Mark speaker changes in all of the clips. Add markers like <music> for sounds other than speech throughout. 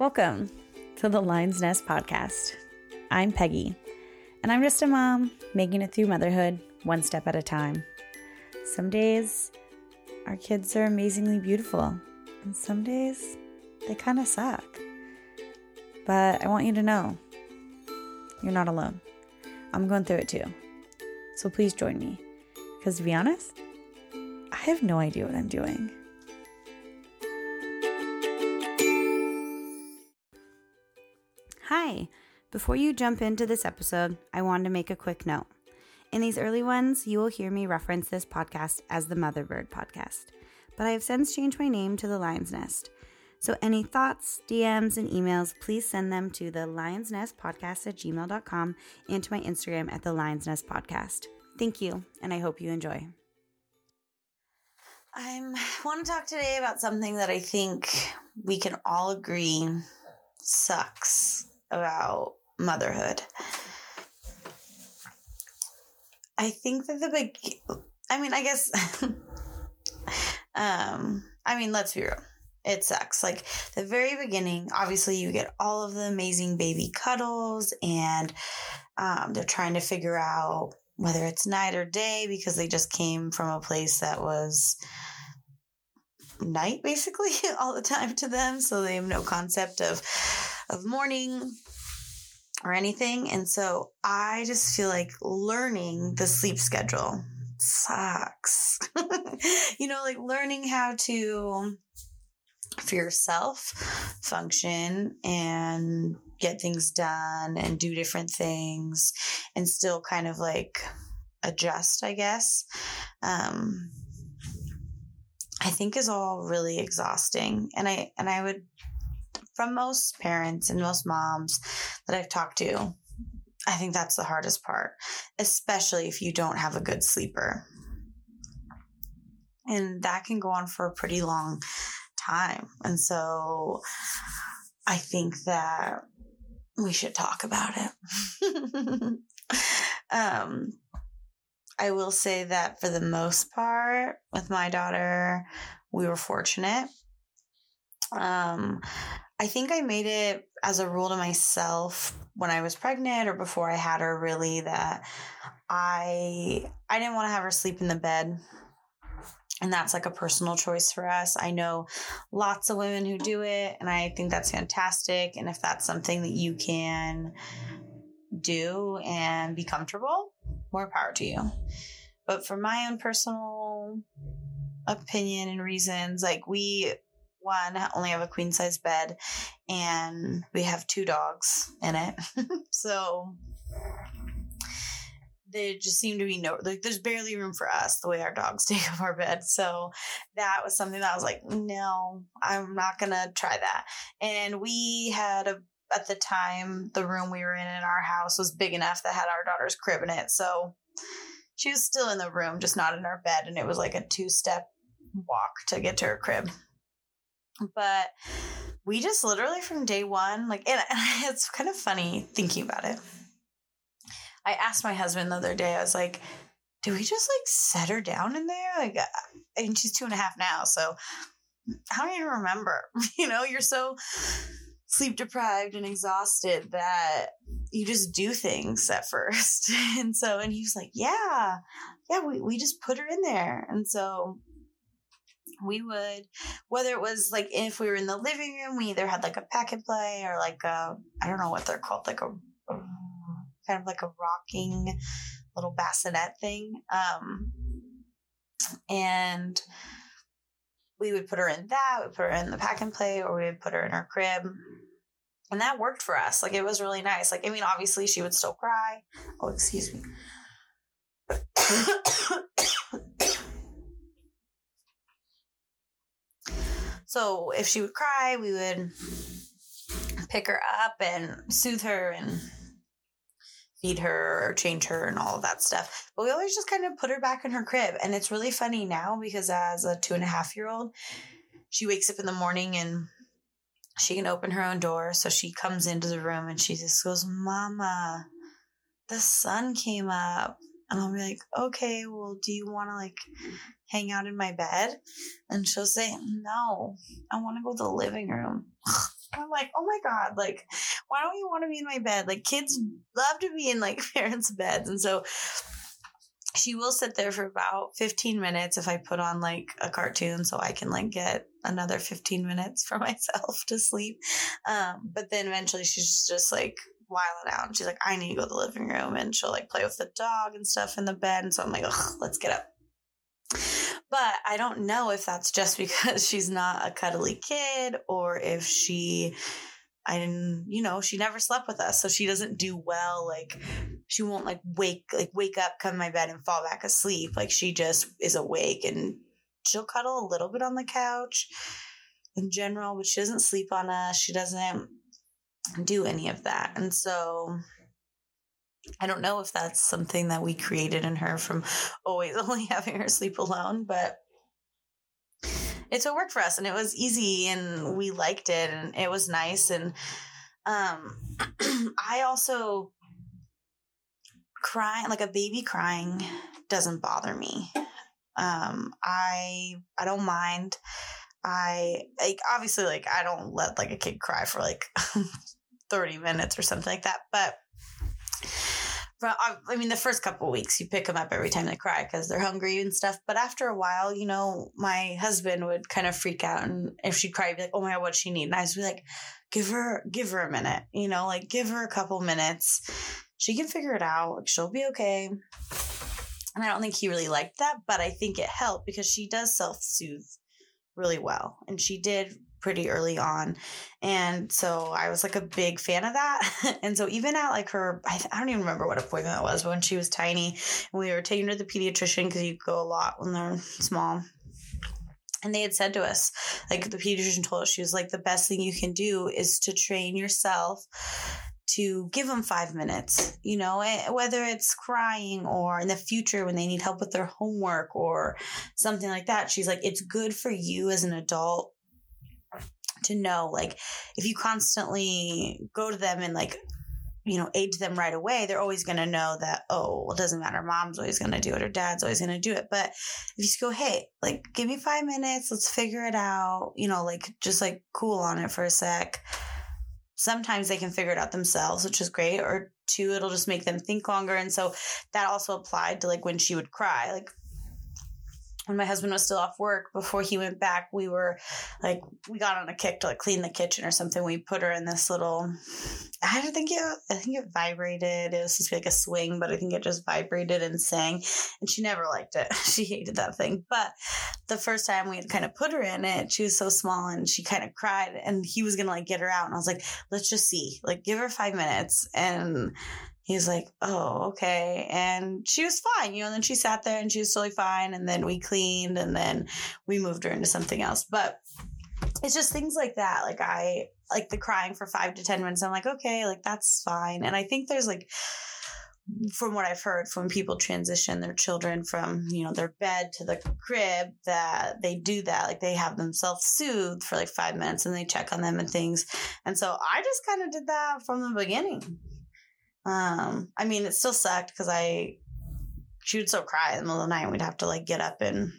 Speaker 1: Welcome to the Lion's Nest podcast. I'm Peggi, and I'm just a mom making it through motherhood one step at a time. Some days our kids are amazingly beautiful, and some days they kind of suck. But I want you to know you're not alone. I'm going through it too. So please join me. Because to be honest, I have no idea what I'm doing. Before you jump into this episode, I wanted to make a quick note. In these early ones, you will hear me reference this podcast as the Motherbird Podcast, but I have since changed my name to the Lion's Nest. So any thoughts, DMs, and emails, please send them to the Lion's Nest Podcast at gmail.com and to my Instagram at the Lion's Nest Podcast. Thank you, and I hope you enjoy. I want to talk today about something that I think we can all agree sucks about motherhood. I think that the big, I mean, I guess, <laughs> um, I mean, let's be real. It sucks. Like the very beginning, obviously, you get all of the amazing baby cuddles, and um, they're trying to figure out whether it's night or day because they just came from a place that was night basically <laughs> all the time to them so they have no concept of of morning or anything. And so I just feel like learning the sleep schedule sucks. <laughs> you know, like learning how to for yourself function and get things done and do different things and still kind of like adjust, I guess. Um think is all really exhausting. And I and I would from most parents and most moms that I've talked to, I think that's the hardest part, especially if you don't have a good sleeper. And that can go on for a pretty long time. And so I think that we should talk about it. <laughs> um, I will say that for the most part, with my daughter, we were fortunate. Um, I think I made it as a rule to myself when I was pregnant or before I had her really that I I didn't want to have her sleep in the bed. And that's like a personal choice for us. I know lots of women who do it and I think that's fantastic and if that's something that you can do and be comfortable, more power to you. But for my own personal opinion and reasons, like we one only have a queen size bed and we have two dogs in it. <laughs> So there just seem to be no like there's barely room for us the way our dogs <laughs> take up our bed. So that was something that i was like no i'm not gonna try that. And we had a at the time the room we were in in our house was big enough that had our daughter's crib in it so she was still in the room just not in our bed and it was like a two step walk to get to her crib but we just literally from day one, like, and <laughs> it's kind of funny thinking about it. I asked my husband the other day, I was like, do we just like set her down in there? Like, uh, and she's two and a half now. So I don't even remember. <laughs> You know, you're so sleep deprived and exhausted that you just do things at first. <laughs> And so, and he was like, yeah, yeah, we, we just put her in there. And so we would whether it was like if we were in the living room we either had like a pack and play or like a i don't know what they're called like a, a kind of like a rocking little bassinet thing um and we would put her in that we put her in the pack and play or we would put her in her crib and that worked for us like it was really nice like i mean obviously she would still cry oh excuse me <coughs> So if she would cry, we would pick her up and soothe her and feed her or change her and all of that stuff. But we always just kind of put her back in her crib. And it's really funny now because as a two and a half year old, she wakes up in the morning and she can open her own door. So she comes into the room and she just goes, Mama, the sun came up. And I'll be like, okay, well, do you want to like hang out in my bed? And she'll say, no, I want to go to the living room. <laughs> I'm like, oh my God, like, why don't you want to be in my bed? Like, kids love to be in like <laughs> parents' beds. And so she will sit there for about 15 minutes if I put on like a cartoon so I can like get another 15 minutes for <laughs> myself to sleep. Um, but then eventually she's just like wiling out and she's like, I need to go to the living room and she'll like play with the dog and stuff in the bed. And so I'm like, let's get up. But I don't know if that's just <laughs> because she's not a cuddly kid or if she I didn't, you know, she never slept with us. So she doesn't do well. Like she won't like wake, like wake up, come to my bed and fall back asleep. Like she just is awake and she'll cuddle a little bit on the couch in general, but she doesn't sleep on us. She doesn't do any of that. And so I don't know if that's something that we created in her from always <laughs> only having her sleep alone, but it's what worked for us and it was easy and we liked it and it was nice and um <clears throat> I also crying like a baby crying doesn't bother me. Um I I don't mind. I like obviously like I don't let like a kid cry for like <laughs> 30 minutes or something like that, but but I mean, the first couple weeks you pick them up every time they cry because they're hungry and stuff. But after a while, you know, my husband would kind of freak out, and if she cried, be like, "Oh my god, what she need?" And I would be like, "Give her, give her a minute, you know, like give her a couple minutes. She can figure it out. She'll be okay." And I don't think he really liked that, but I think it helped because she does self soothe really well, and she did pretty early on. And so I was like a big fan of that. <laughs> and so even at like her, I, I, don't even remember what appointment it was, but when she was tiny and we were taking her to the pediatrician because you go a lot when they're small. And they had said to us, like the pediatrician told us, she was like, the best thing you can do is to train yourself to give them five minutes, you know, eh, whether it's crying or in the future when they need help with their homework or something like that. She's like, it's good for you as an adult to know like if you constantly go to them and like you know aid them right away they're always going to know that oh well, it doesn't matter. Mom's always going to do it or dad's always going to do it. But if you just go hey like give me five minutes. Let's figure it out. You know like just like cool on it for a sec sometimes they can figure it out themselves which is great or two it'll just make them think longer and so that also applied to like when she would cry like when my husband was still off work before he went back we were like we got on a kick to like clean the kitchen or something. We put her in this little i don't think it i think it vibrated. It was just like a swing but i think it just vibrated and sang. And she never liked it. <laughs> She hated that thing. But the first time we had kind of put her in it she was so small and she kind of cried. And he was gonna like get her out. And i was like let's just see. Like give her five minutes and he's like, oh, okay. And she was fine, you know, and then she sat there and she was totally fine. And then we cleaned and then we moved her into something else. But it's just things like that. Like I like the crying for five to 10 minutes. I'm like, okay, like that's fine. And I think there's like, from what I've heard from people transition their children from, you know, their bed to the crib that they do that. Like they have themselves soothed for like five minutes and they check on them and things. And so I just kind of did that from the beginning. Um, I mean, it still sucked because I she would still cry in the middle of the night. We'd have to like get up and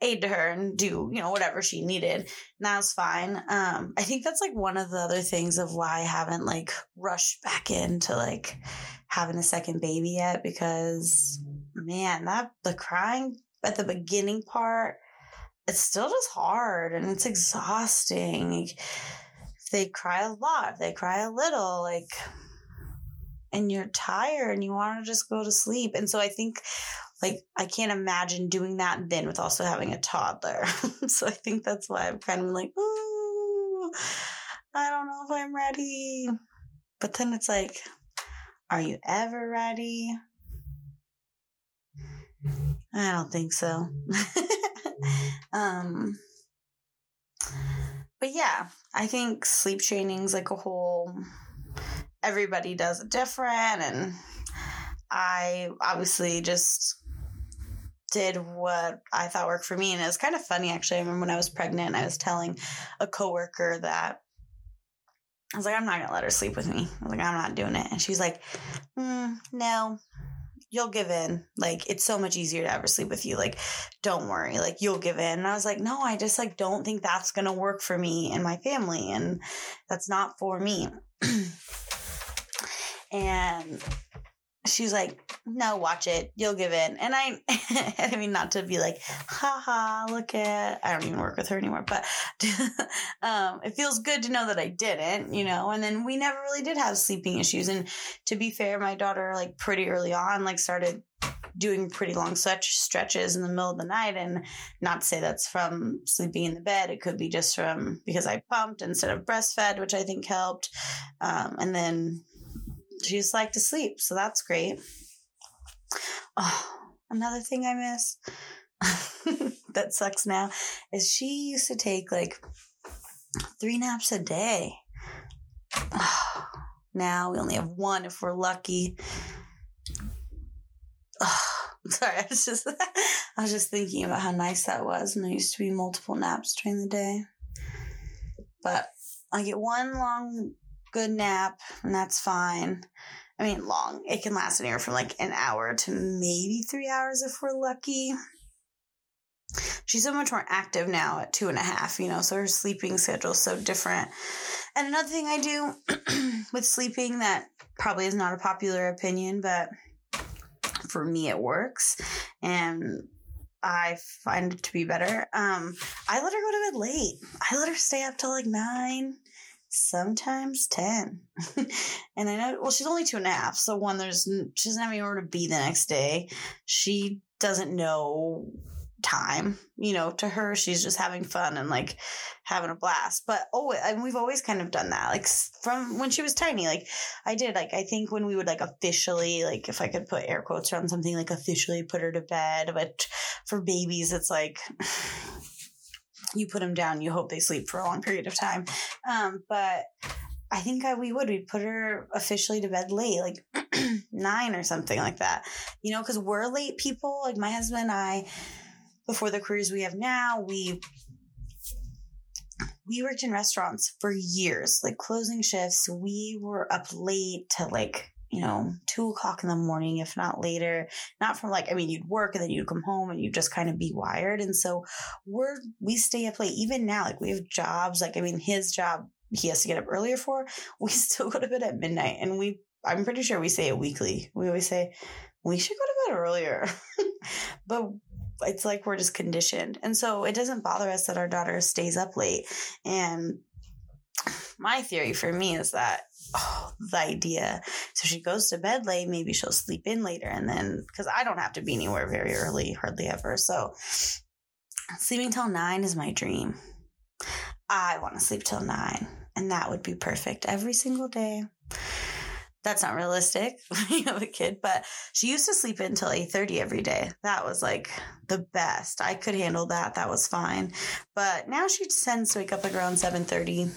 Speaker 1: aid to her and do you know whatever she needed. And that was fine. Um, I think that's like one of the other things of why I haven't like rushed back into like having a second baby yet because man, that the crying at the beginning part it's still just hard and it's exhausting they cry a lot, they cry a little, like, and you're tired and you want to just go to sleep. And so I think, like, I can't imagine doing that then with also having a toddler. <laughs> so I think that's why I'm kind of like, ooh, I don't know if I'm ready. But then it's like, are you ever ready? I don't think so. <laughs> um, but yeah, I think sleep training's like a whole everybody does it different and I obviously just did what I thought worked for me. And it was kind of funny actually. I remember when I was pregnant, I was telling a coworker that I was like, I'm not gonna let her sleep with me. I was like, I'm not doing it. And she was like, mm, no, you'll give in. Like it's so much easier to ever sleep with you. Like, don't worry. Like you'll give in. And I was like, no, I just like don't think that's gonna work for me and my family. And that's not for me. <clears throat> and she's like, no, watch it. You'll give in. And I, <laughs> I mean, not to be like, haha, look at, I don't even work with her anymore, but <laughs> um, it feels good to know that I didn't, you know, and then we never really did have sleeping issues. And to be fair, my daughter, like pretty early on, like started doing pretty long such stretches in the middle of the night and not to say that's from sleeping in the bed it could be just from because i pumped instead of breastfed which i think helped um, and then she just like to sleep, so that's great. Oh, another thing I miss <laughs> that sucks now is she used to take like three naps a day. Oh, now we only have one if we're lucky. Oh, <laughs> sorry, I was just <laughs> I was just thinking about how nice that was, and there used to be multiple naps during the day. But I get one long good nap, and that's fine. I mean, long. It can last anywhere from like an hour to maybe three hours if we're lucky. She's so much more active now at two and a half, you know, so her sleeping schedule's so different. And another thing I do <clears throat> with sleeping that probably is not a popular opinion, but for me it works. And I find it to be better. Um, I let her go to bed late. I let her stay up till like nine, sometimes 10. <laughs> and I know, well, she's only two and a half. So, one, there's, she doesn't have anywhere to be the next day. She doesn't know time. You know, to her, she's just having fun and like having a blast. But oh, and we've always kind of done that. Like from when she was tiny, like I did. Like I think when we would like officially, like if I could put air quotes around something, like officially put her to bed. But for babies, it's like <sighs> you put them down, you hope they sleep for a long period of time. Um, but I think I, we would. We'd put her officially to bed late, like <clears throat> nine or something like that. You know, because we're late people. Like my husband and I, before the careers we have now, we we worked in restaurants for years, like closing shifts. We were up late to like you know, two o'clock in the morning, if not later. Not from like, I mean, you'd work and then you'd come home and you'd just kind of be wired. And so we're, we stay up late. Even now, like we have jobs, like, I mean, his job, he has to get up earlier for. <laughs> We still go to bed at midnight. And we, I'm pretty sure we say it weekly. We always say, we should go to bed earlier. <laughs> but it's like we're just conditioned. And so it doesn't bother us that our daughter stays up late. And my theory for me is that oh, the idea. So she goes to bed late, maybe she'll sleep in later. And then, because I don't have to be anywhere very early, hardly ever. So sleeping till nine is my dream. I want to sleep till nine, and that would be perfect every single day. That's not realistic <laughs> when you have a kid, but she used to sleep in until 8:30 every day. That was like the best. I could handle that. That was fine. But now she tends to wake up like around 7:30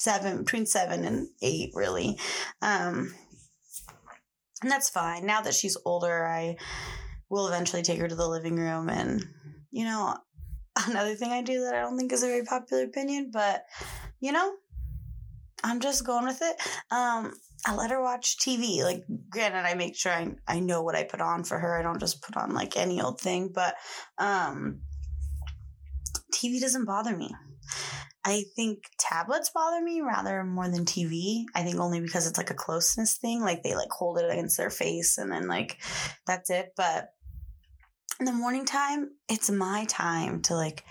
Speaker 1: seven between seven and eight really. Um and that's fine. Now that she's older i will eventually take her to the living room. And you know <laughs> another thing i do that i don't think is a very popular opinion but you know i'm just going with it. Um i let her watch tv like granted i make sure i, I know what i put on for her. I don't just put on like any old thing but um tv doesn't bother me I think tablets bother me rather more than TV. I think only because it's like a closeness thing. Like they like hold it against their face and then like that's it. But in the morning time, it's my time to like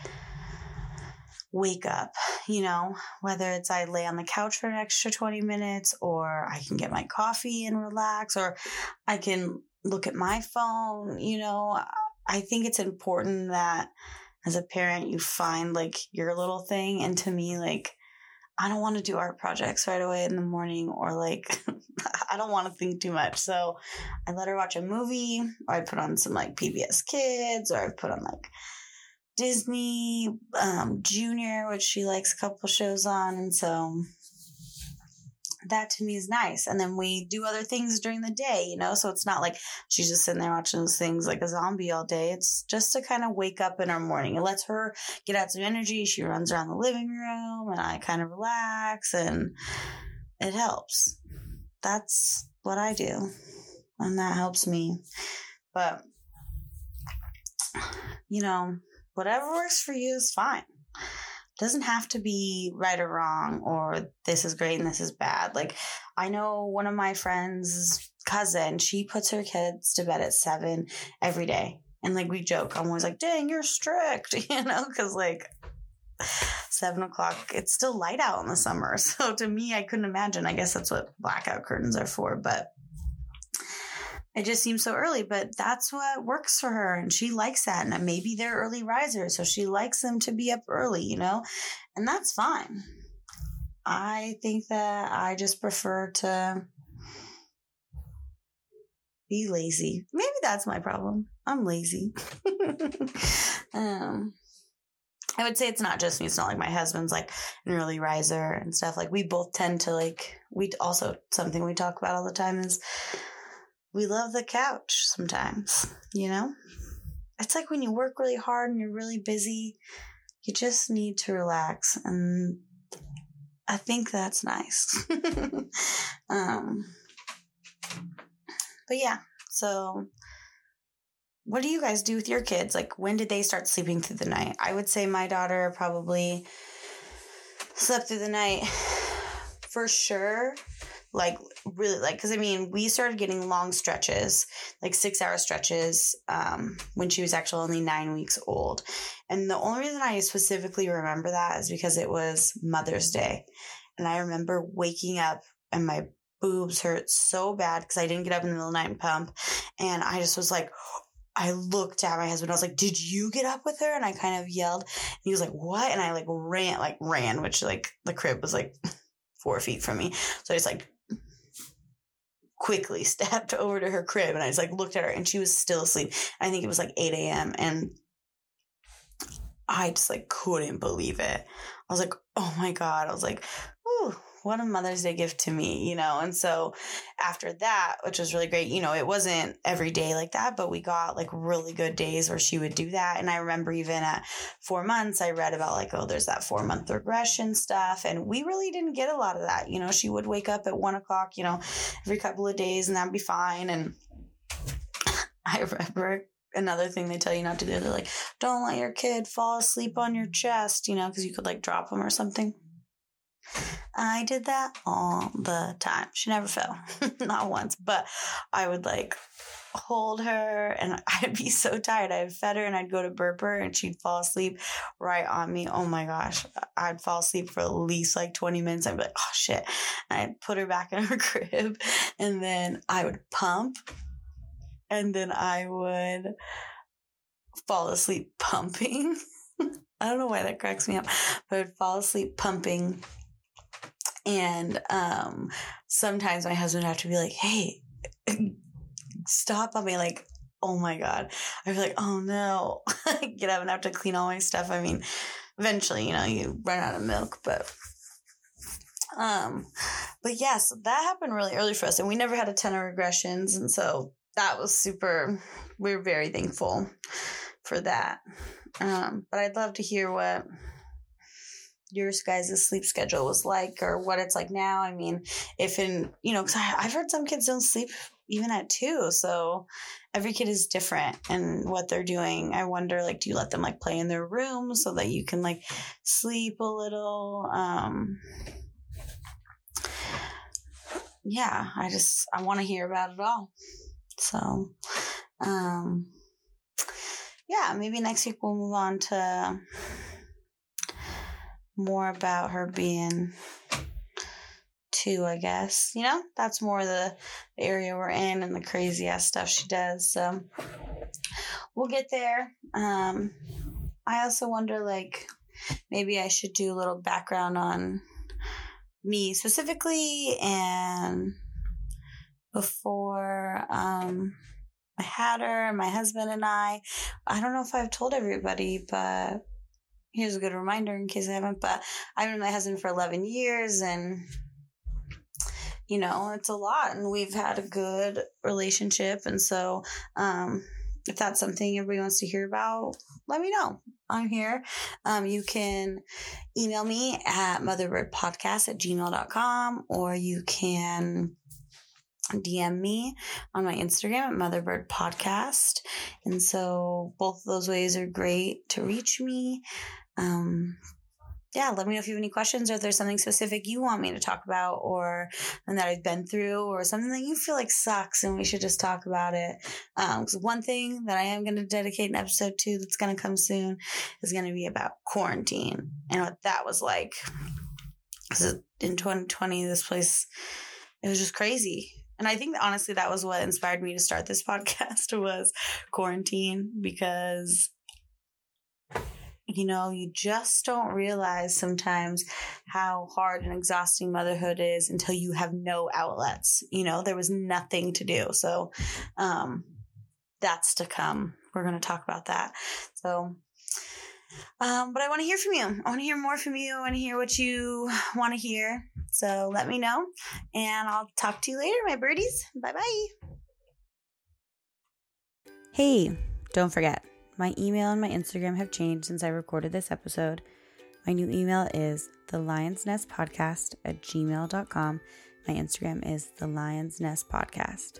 Speaker 1: wake up, you know, whether it's I lay on the couch for an extra 20 minutes or I can get my coffee and relax or I can look at my phone, you know. I think it's important that as a parent, you find like your little thing. And to me, like, I don't want to do art projects right away in the morning or like <laughs> I don't want to think too much. So I let her watch a movie or I put on some like PBS Kids or I put on like Disney um, Junior, which she likes a couple shows on. And so that to me is nice. And then we do other things during the day, you know? So it's not like she's just sitting there watching those things like a zombie all day. It's just to kind of wake up in her morning. It lets her get out some energy. She runs around the living room and I kind of relax and it helps. That's what I do. and that helps me. But, you know, whatever works for you is fine. Doesn't have to be right or wrong or this is great and this is bad. Like, I know one of my friends' cousin, she puts her kids to bed at seven every day. And like we joke, I'm always like, dang, you're strict, <laughs> you know, because like seven o'clock, it's still light out in the summer. <laughs> So to me, I couldn't imagine. I guess that's what blackout curtains are for, but it just seems so early. But that's what works for her. And she likes that. And maybe they're early risers. So she likes them to be up early, you know, and that's fine. I think that I just prefer to be lazy. Maybe that's my problem. I'm lazy. <laughs> um, I would say it's not just me. It's not like my husband's like an early riser and stuff. Like we both tend to like, we also, something we talk about all the time is we love the couch sometimes, you know? It's like when you work really hard and you're really busy, you just need to relax. And I think that's nice. <laughs> um, but yeah, so what do you guys do with your kids? Like, when did they start sleeping through the night? I would say my daughter probably slept through the night <sighs> for sure. Like, really, like, because I mean, we started getting long stretches, like six hour stretches, um, when she was actually only nine weeks old. And the only reason I specifically remember that is because it was Mother's Day. And I remember waking up and my boobs hurt so bad because I didn't get up in the middle of the night and pump. And I just was like, <gasps> I looked at my husband. I was like, "Did you get up with her?" And I kind of yelled. And he was like, "What?" And I like ran, like ran, which like the crib was like <laughs> four feet from me. So I just like quickly <laughs> stepped over to her crib, and I just like looked at her, and she was still asleep. I think it was like eight a.m. and I just like couldn't believe it. I was like, "Oh my god!" I was like, "Ooh." What a Mother's Day gift to me, you know? And so after that, which was really great, you know, it wasn't every day like that, but we got like really good days where she would do that. And I remember even at four months, I read about like, oh, there's that four month regression stuff. And we really didn't get a lot of that. You know, she would wake up at one o'clock, you know, every couple of days and that'd be fine. And <laughs> I remember another thing they tell you not to do. They're like, don't let your kid fall asleep on your chest, you know, because you could like drop them or something. I did that all the time. She never fell, <laughs> not once, but I would like hold her and <laughs> I'd be so tired. I'd fed her and I'd go to burp her and she'd fall asleep right on me. Oh my gosh. I'd fall asleep for at least like 20 minutes. I'd be like, oh shit. I'd put her back in her <laughs> crib and then I would pump and then I would fall asleep pumping. I don't know why that cracks me up, but I'd fall asleep pumping and um, sometimes my husband would have to be like, hey, <laughs> stop on me. Like, oh my God. I'd be like, oh no. <laughs> Get up and have to clean all my stuff. I mean, eventually, you know, you run out of milk, but um but yes yeah, so that happened really early for us and we never had a ton of regressions and so that was super we we're very thankful for that um but i'd love to hear what your guys' sleep schedule was like or what it's like now. I mean, if in, you know, because I've heard some kids don't sleep even at two. So every kid is different and what they're doing. I wonder, like, do you let them like play in their room so that you can like sleep a little? Um, yeah, I just, I want to hear about it all. So, um, yeah, maybe next week we'll move on to more about her being two, I guess. You know, that's more the area we're in and the crazy ass stuff she does. So we'll get there. Um, I also wonder, like, maybe I should do a little background on me specifically and before um, I had her, my husband and I. I don't know if I've told everybody, but here's a good reminder in case I haven't, but I've been my husband for 11 years and you know, it's a lot and we've had a good relationship. And so, um, if that's something everybody wants to hear about, let me know. I'm here. Um, you can email me at motherbirdpodcast at gmail.com or you can DM me on my Instagram at Motherbird Podcast. And so both of those ways are great to reach me. Um, yeah, let me know if you have any questions or if there's something specific you want me to talk about or that I've been through or something that you feel like sucks and we should just talk about it. Um, cause one thing that I am going to dedicate an episode to that's going to come soon is going to be about quarantine and what that was like. Cause in 2020, this place, it was just crazy. And I think honestly, that was what inspired me to start this <laughs> podcast was quarantine because you know, you just don't realize sometimes how hard and exhausting motherhood is until you have no outlets. You know, there was nothing to do. So, um, that's to come. We're going to talk about that. So, um, but I want to hear from you. I want to hear more from you. To hear what you <sighs> want to hear. So let me know, and I'll talk to you later, my birdies. Bye bye. Hey, don't forget my email and my Instagram have changed since I recorded this episode. My new email is the Lion's Nest Podcast at gmail.com. My Instagram is the Lion's Nest Podcast.